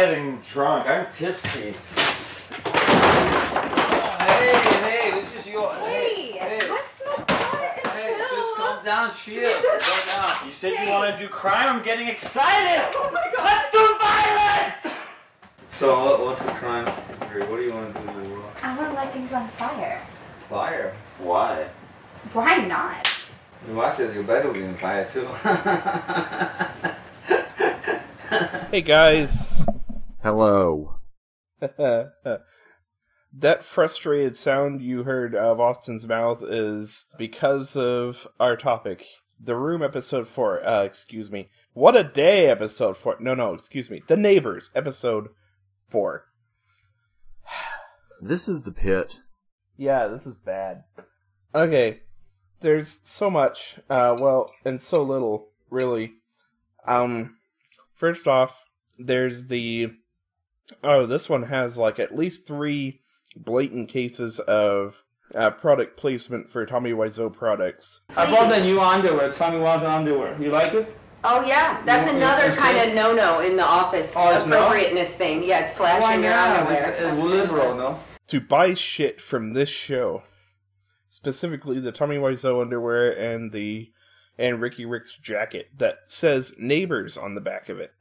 getting drunk. I'm tipsy. Oh, hey, hey, this is your. Hey, hey, let's smoke hey, chill. just calm down, chill. Calm down. You said you Hey. want to do crime. I'm getting excited. Oh my god. Let's do violence. So, what, what's the crime theory? What do you want to do? In the world? I want to light things on fire. Fire. Why? Why not? You watch it, your bed will be on fire too. Hey guys. Hello. that frustrated sound you heard of Austin's mouth is because of our topic. The Room episode 4. Uh, excuse me. What a Day episode 4. No, no, excuse me. The Neighbors episode 4. This is the pit. Yeah, this is bad. Okay. There's so much, uh, well, and so little, really. Um, first off, there's the. Oh, this one has like at least three blatant cases of uh, product placement for Tommy Wiseau products. I bought the new underwear, Tommy Wiseau underwear. You like it? Oh yeah, that's You another kind of no-no in the office Oh, it's no? appropriateness thing. Yes, flashing Why your not? underwear. It's, it's liberal, no? To buy shit from this show, specifically the Tommy Wiseau underwear and the and Ricky Rick's jacket that says "Neighbors" on the back of it,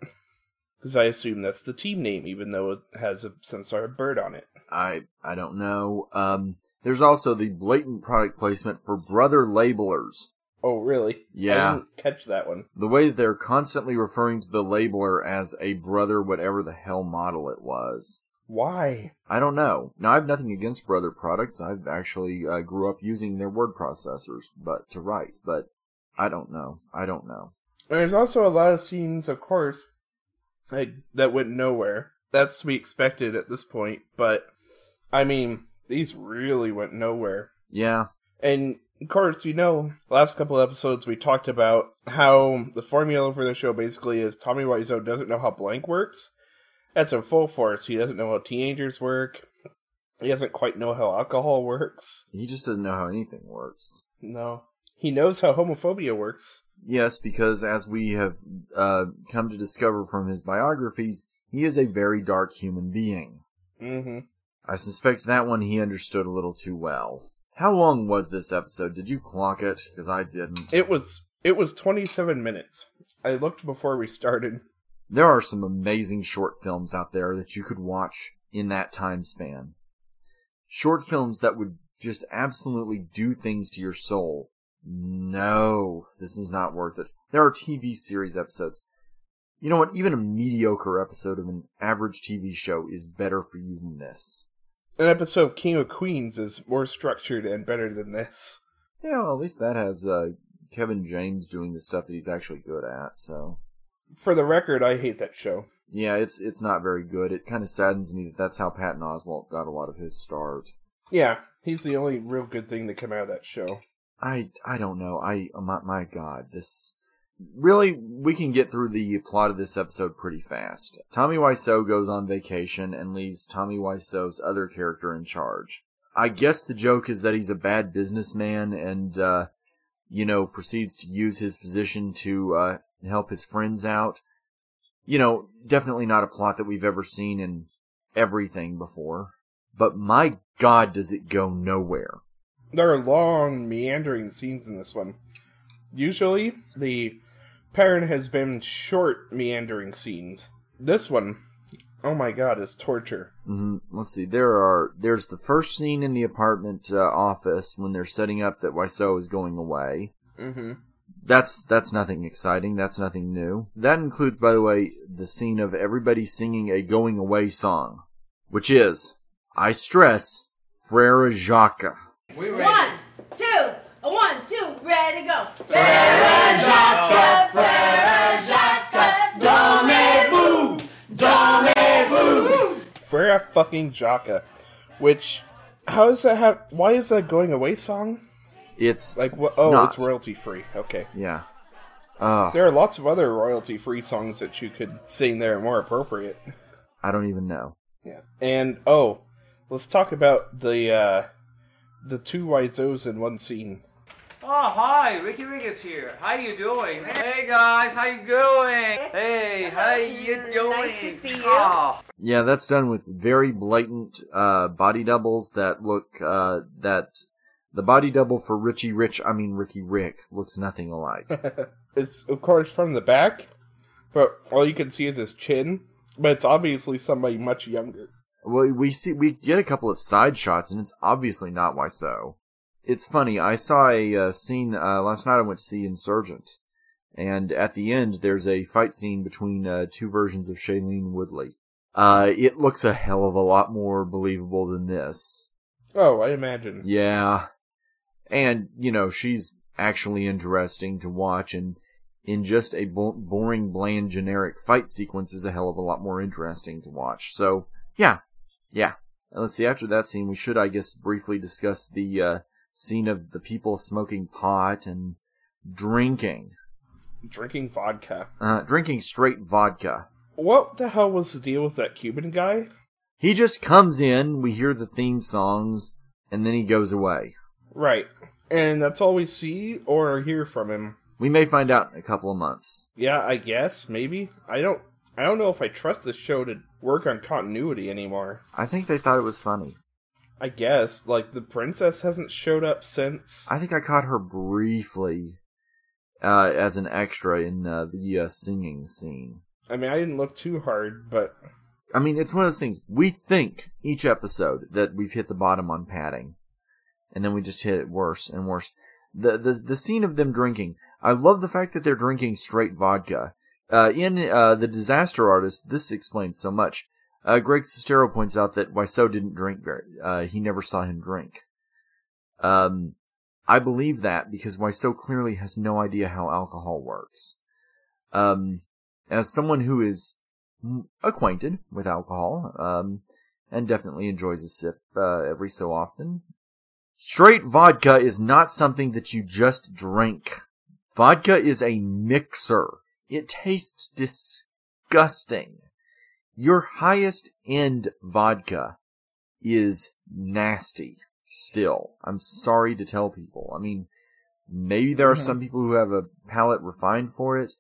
because I assume that's the team name, even though it has a, some sort of bird on it. I I don't know. Um, there's also the blatant product placement for brother labelers. Oh, really? Yeah. I didn't catch that one. The way that they're constantly referring to the labeler as a brother, whatever the hell model it was. Why? I don't know. Now, I have nothing against brother products. I've actually uh, grew up using their word processors, but to write. But I don't know. I don't know. There's also a lot of scenes, of course, like that went nowhere. That's to be expected at this point, but I mean, these really went nowhere. Yeah, And of course, you know, last couple episodes we talked about how the formula for the show basically is Tommy Wiseau doesn't know how blank works. That's in full force. He doesn't know how teenagers work. He doesn't quite know how alcohol works. he just doesn't know how anything works. No. He knows how homophobia works. Yes, because as we have uh, come to discover from his biographies, he is a very dark human being. Mm-hmm. I suspect that one he understood a little too well. How long was this episode? Did you clock it? Because I didn't. It was it was 27 minutes. I looked before we started. There are some amazing short films out there that you could watch in that time span. Short films that would just absolutely do things to your soul. No, this is not worth it. There are TV series episodes. You know what? Even a mediocre episode of an average TV show is better for you than this. An episode of King of Queens is more structured and better than this. Yeah, well, at least that has uh, Kevin James doing the stuff that he's actually good at. So For the record, I hate that show. yeah, it's it's not very good. It kind of saddens me that that's how Patton Oswalt got a lot of his start. Yeah, he's the only real good thing to come out of that show. I I don't know. I oh my my God, this really we can get through the plot of this episode pretty fast. Tommy Wiseau goes on vacation and leaves Tommy Wiseau's other character in charge. I guess the joke is that he's a bad businessman and uh you know proceeds to use his position to uh help his friends out. You know, definitely not a plot that we've ever seen in everything before. But my God, does it go nowhere. There are long, meandering scenes in this one. Usually, the pattern has been short, meandering scenes. This one, oh my god, is torture. hmm Let's see. There are. There's the first scene in the apartment uh, office when they're setting up that Wiseau is going away. Mm-hmm. That's that's nothing exciting. That's nothing new. That includes, by the way, the scene of everybody singing a going away song, which is, I stress, Frere Jacques. We ready. One, two, a one, two, ready, go. Frere Jacques, Frere Jacques, dormez-vous, dormez-vous. Frere fucking Jaka. Which, how is that, ha- why is that going away song? It's Like, what? Oh, Not. it's royalty free. Okay. yeah. Uh, There are lots of other royalty free songs that you could sing there more appropriate. I don't even know. Yeah. And oh, let's talk about the uh the two Wiseaus in one scene. Oh, hi, Ricky Rick is here. How you doing? Hey guys, how you doing? Hey, How you doing? Nice to see you. Oh. Yeah, that's done with very blatant uh, body doubles that look uh, that the body double for Richie Rich, I mean Ricky Rick, looks nothing alike. it's of course from the back, but all you can see is his chin. But it's obviously somebody much younger. Well, we see we get a couple of side shots, and it's obviously not Wiseau. It's funny. I saw a uh, scene uh, last night. I went to see Insurgent, and at the end, there's a fight scene between uh, two versions of Shailene Woodley. Uh, it looks a hell of a lot more believable than this. Oh, I imagine. Yeah. And, you know, she's actually interesting to watch, and in just a bo- boring, bland, generic fight sequence is a hell of a lot more interesting to watch. So, yeah. Yeah. And let's see, after that scene, we should, I guess, briefly discuss the uh, scene of the people smoking pot and drinking. Drinking vodka. Uh, drinking straight vodka. What the hell was the deal with that Cuban guy? He just comes in, we hear the theme songs, and then he goes away. Right. And that's all we see or hear from him. We may find out in a couple of months. Yeah, I guess, maybe. I don't I don't know if I trust this show to work on continuity anymore. I think they thought it was funny. I guess. Like the princess hasn't showed up since. I think I caught her briefly uh, as an extra in uh, the uh, singing scene. I mean, I didn't look too hard, but I mean, it's one of those things. We think each episode that we've hit the bottom on padding, and then we just hit it worse and worse. The the the scene of them drinking. I love the fact that they're drinking straight vodka. Uh, in uh, the Disaster Artist, this explains so much. Uh, Greg Sestero points out that Wiseau didn't drink very. Uh, he never saw him drink. Um, I believe that because Wiseau clearly has no idea how alcohol works. Um, as someone who is acquainted with alcohol, um, and definitely enjoys a sip uh, every so often. Straight vodka is not something that you just drink. Vodka is a mixer. It tastes disgusting. Your highest end vodka is nasty still. I'm sorry to tell people. I mean, maybe there are Mhm. some people who have a palate refined for it,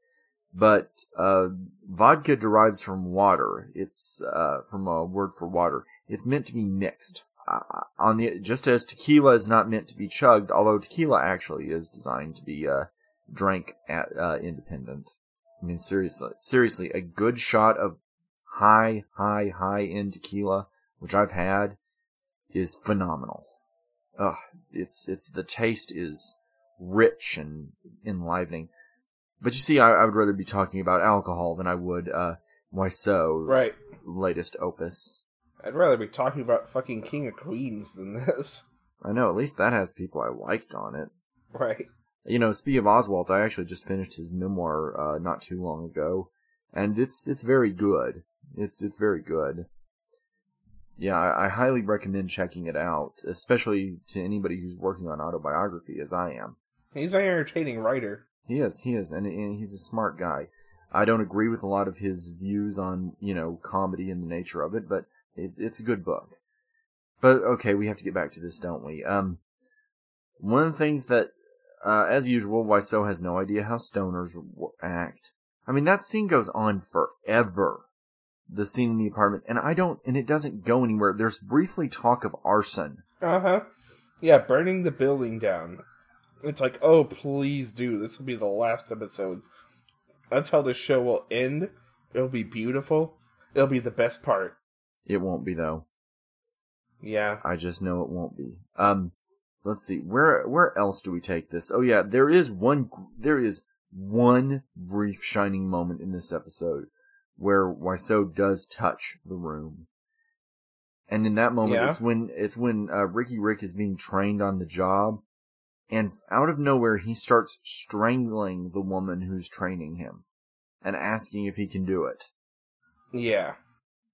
but uh, vodka derives from water. It's uh, from a word for water. It's meant to be mixed. Uh, on the just as tequila is not meant to be chugged, although tequila actually is designed to be uh, drank at uh, independent. I mean, seriously, seriously, a good shot of high, high, high end tequila, which I've had, is phenomenal. Ugh, it's it's the taste is rich and enlivening. But you see, I, I would rather be talking about alcohol than I would uh, Wiseau's Right. latest opus. I'd rather be talking about fucking King of Queens than this. I know, at least that has people I liked on it. Right. You know, speaking of Oswalt, I actually just finished his memoir uh, not too long ago, and it's it's very good. It's it's very good. Yeah, I, I highly recommend checking it out, especially to anybody who's working on autobiography, as I am. He's an entertaining writer. He is, he is, and, and he's a smart guy. I don't agree with a lot of his views on, you know, comedy and the nature of it, but it, it's a good book. But okay, we have to get back to this, don't we? Um, one of the things that, uh, as usual, Wiseau has no idea how stoners act. I mean, that scene goes on forever. The scene in the apartment, and I don't, and it doesn't go anywhere. There's briefly talk of arson. Uh huh. Yeah, burning the building down. It's like, oh, please do. This will be the last episode. That's how this show will end. It'll be beautiful. It'll be the best part. It won't be though. Yeah. I just know it won't be. Um, let's see. Where where else do we take this? Oh yeah, there is one. There is one brief shining moment in this episode where Wiseau does touch the room, and in that moment, Yeah? it's when it's when uh, Ricky Rick is being trained on the job, and out of nowhere he starts strangling the woman who's training him, and asking if he can do it. Yeah.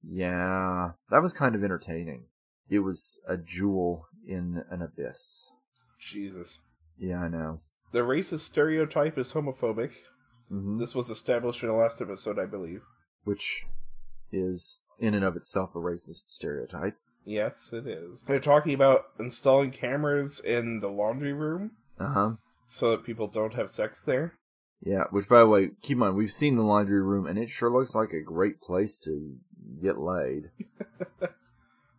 Yeah, that was kind of entertaining. It was a jewel in an abyss. Jesus. Yeah, I know. The racist stereotype is homophobic. hmm This was established in the last episode, I believe. Which is in and of itself a racist stereotype. Yes, it is. They're talking about installing cameras in the laundry room Uh huh. so that people don't have sex there. Yeah, which by the way, keep in mind, we've seen the laundry room and it sure looks like a great place to get laid.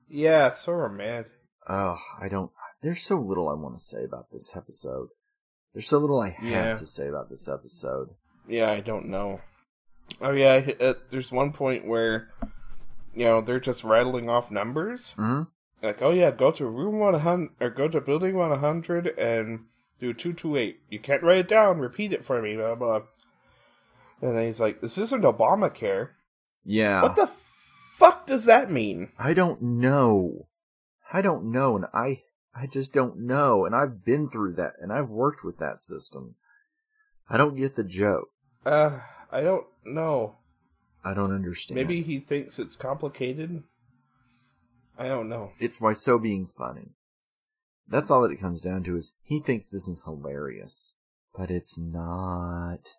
Yeah, so romantic. Oh, I don't, there's so little I want to say about this episode. There's so little I have Yeah. to say about this episode. Yeah, I don't know. Oh yeah, there's one point where, you know, they're just rattling off numbers. hmm Like, oh yeah, go to room one hundred or go to building one hundred and do two two eight. You can't write it down. Repeat it for me. Blah blah. And then he's like, "This isn't Obamacare. Yeah. What the fuck does that mean?" I don't know. I don't know, and I I just don't know, and I've been through that, and I've worked with that system. I don't get the joke. Uh, I don't know. I don't understand. Maybe he thinks it's complicated. I don't know. it's Wiseau being funny. That's all that it comes down to is he thinks this is hilarious, but it's not.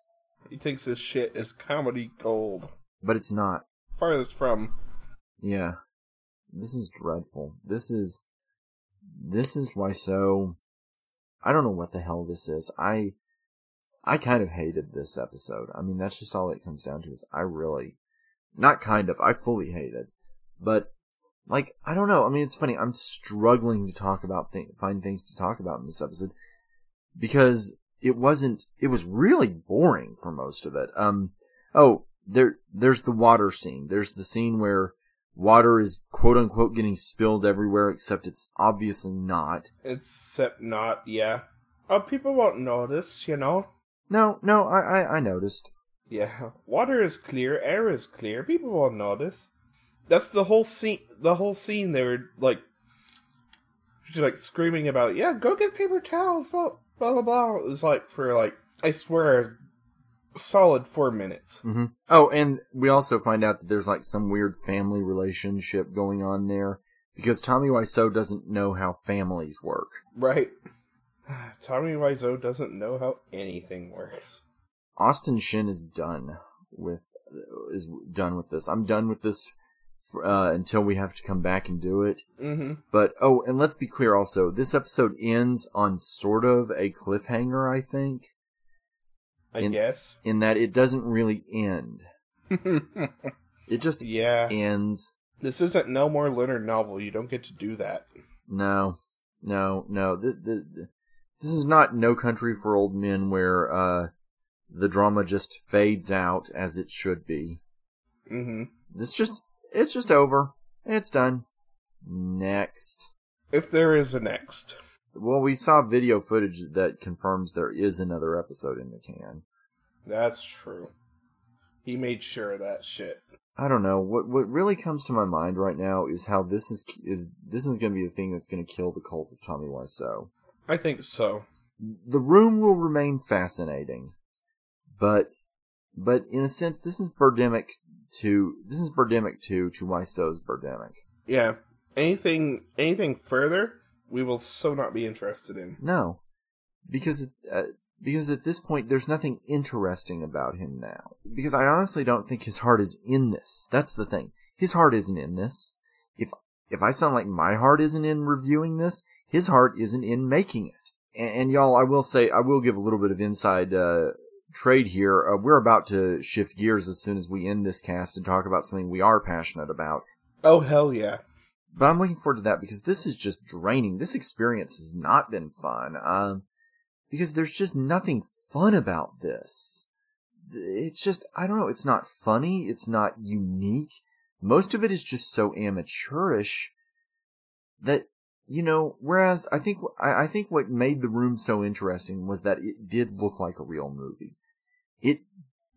He thinks this shit is comedy gold. But it's not. Farthest from. Yeah. This is dreadful. This is this is Wiseau I don't know what the hell this is. I I kind of hated this episode. I mean, that's just all it comes down to is I really not kind of, I fully hate it. But like I don't know. I mean, it's funny. I'm struggling to talk about th- find things to talk about in this episode because it wasn't it was really boring for most of it. Um oh, there there's the water scene. There's the scene where water is quote unquote getting spilled everywhere except it's obviously not. Except not, yeah. Oh, people won't notice, you know? No, no, I I, I noticed. Yeah. Water is clear, air is clear, people won't notice. That's the whole scene, the whole scene they were, like, she's like screaming about, yeah, go get paper towels, blah, blah, blah, blah. It was like, for like, I swear, solid four minutes. hmm Oh, and we also find out that there's like some weird family relationship going on there because Tommy Wiseau doesn't know how families work. Right. Tommy Wiseau doesn't know how anything works. Austin Shin is done with is done with this. I'm done with this uh, until we have to come back and do it. Mm-hmm. But oh, and let's be clear also, this episode ends on sort of a cliffhanger, I think, I In- guess. in that it doesn't really end. It just yeah. ends. This isn't an Elmore Leonard novel. You don't get to do that. No, no, no. The, the, the, this is not No Country for Old Men where uh, the drama just fades out as it should be. Mm-hmm. This just it's just over. It's done. Next. If there is a next. Well, we saw video footage that confirms there is another episode in the can. That's true. He made sure of that shit. I don't know. What what really comes to my mind right now is how this is is this is going to be the thing that's going to kill the cult of Tommy Wiseau. I think so. The room will remain fascinating, but but in a sense, this is Birdemic to this is Birdemic two to Wiseau's Birdemic. Yeah. Anything anything further, we will so not be interested in. No, because uh, because at this point there's nothing interesting about him now. Because I honestly don't think his heart is in this. That's the thing. His heart isn't in this. If if I sound like my heart isn't in reviewing this, his heart isn't in making it. And, and y'all, I will say I will give a little bit of inside uh, trade here. Uh, we're about to shift gears as soon as we end this cast and talk about something we are passionate about. Oh hell yeah. But I'm looking forward to that because this is just draining. This experience has not been fun. Um, because there's just nothing fun about this. It's just, I don't know, it's not funny, it's not unique. Most of it is just so amateurish that, you know, whereas I think, I, think what made the room so interesting was that it did look like a real movie. It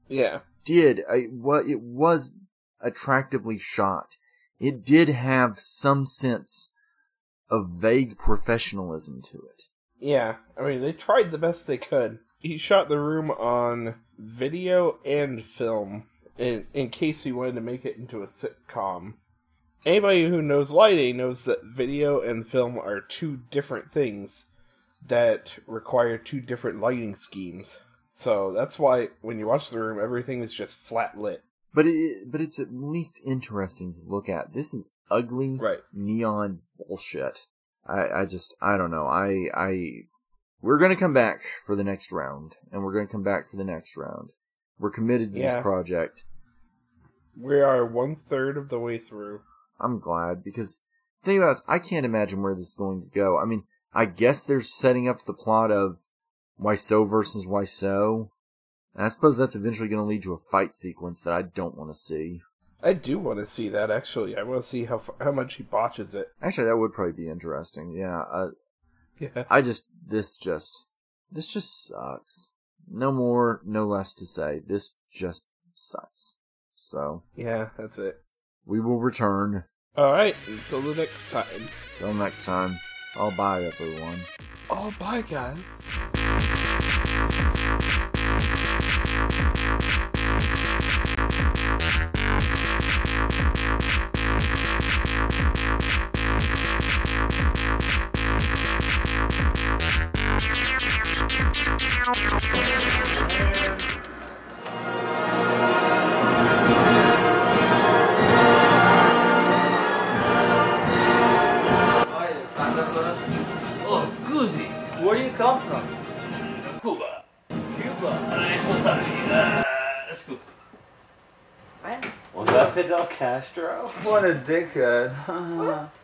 Yeah. did, I, what, it was attractively shot. It did have some sense of vague professionalism to it. Yeah. I mean they tried the best they could. He shot the room on video and film in in case he wanted to make it into a sitcom. Anybody who knows lighting knows that video and film are two different things that require two different lighting schemes. So that's why when you watch the room, everything is just flat lit. But it, but it's at least interesting to look at. This is ugly Right. neon bullshit. I, I just, I don't know. I, I, we're gonna come back for the next round, and we're gonna come back for the next round. We're committed to Yeah. this project. We are one third of the way through. I'm glad because think about this, I can't imagine where this is going to go. I mean, I guess they're setting up the plot of Wiseau versus Wiseau. And I suppose that's eventually going to lead to a fight sequence that I don't want to see. I do want to see that actually. I want to see how how much he botches it. Actually, that would probably be interesting. Yeah, uh, Yeah. I just this just this just sucks. No more, no less to say. This just sucks. So Yeah, that's it. we will return. All right, until the next time. Till next time. I'll bye everyone. Oh, bye guys. Castro? What a dickhead.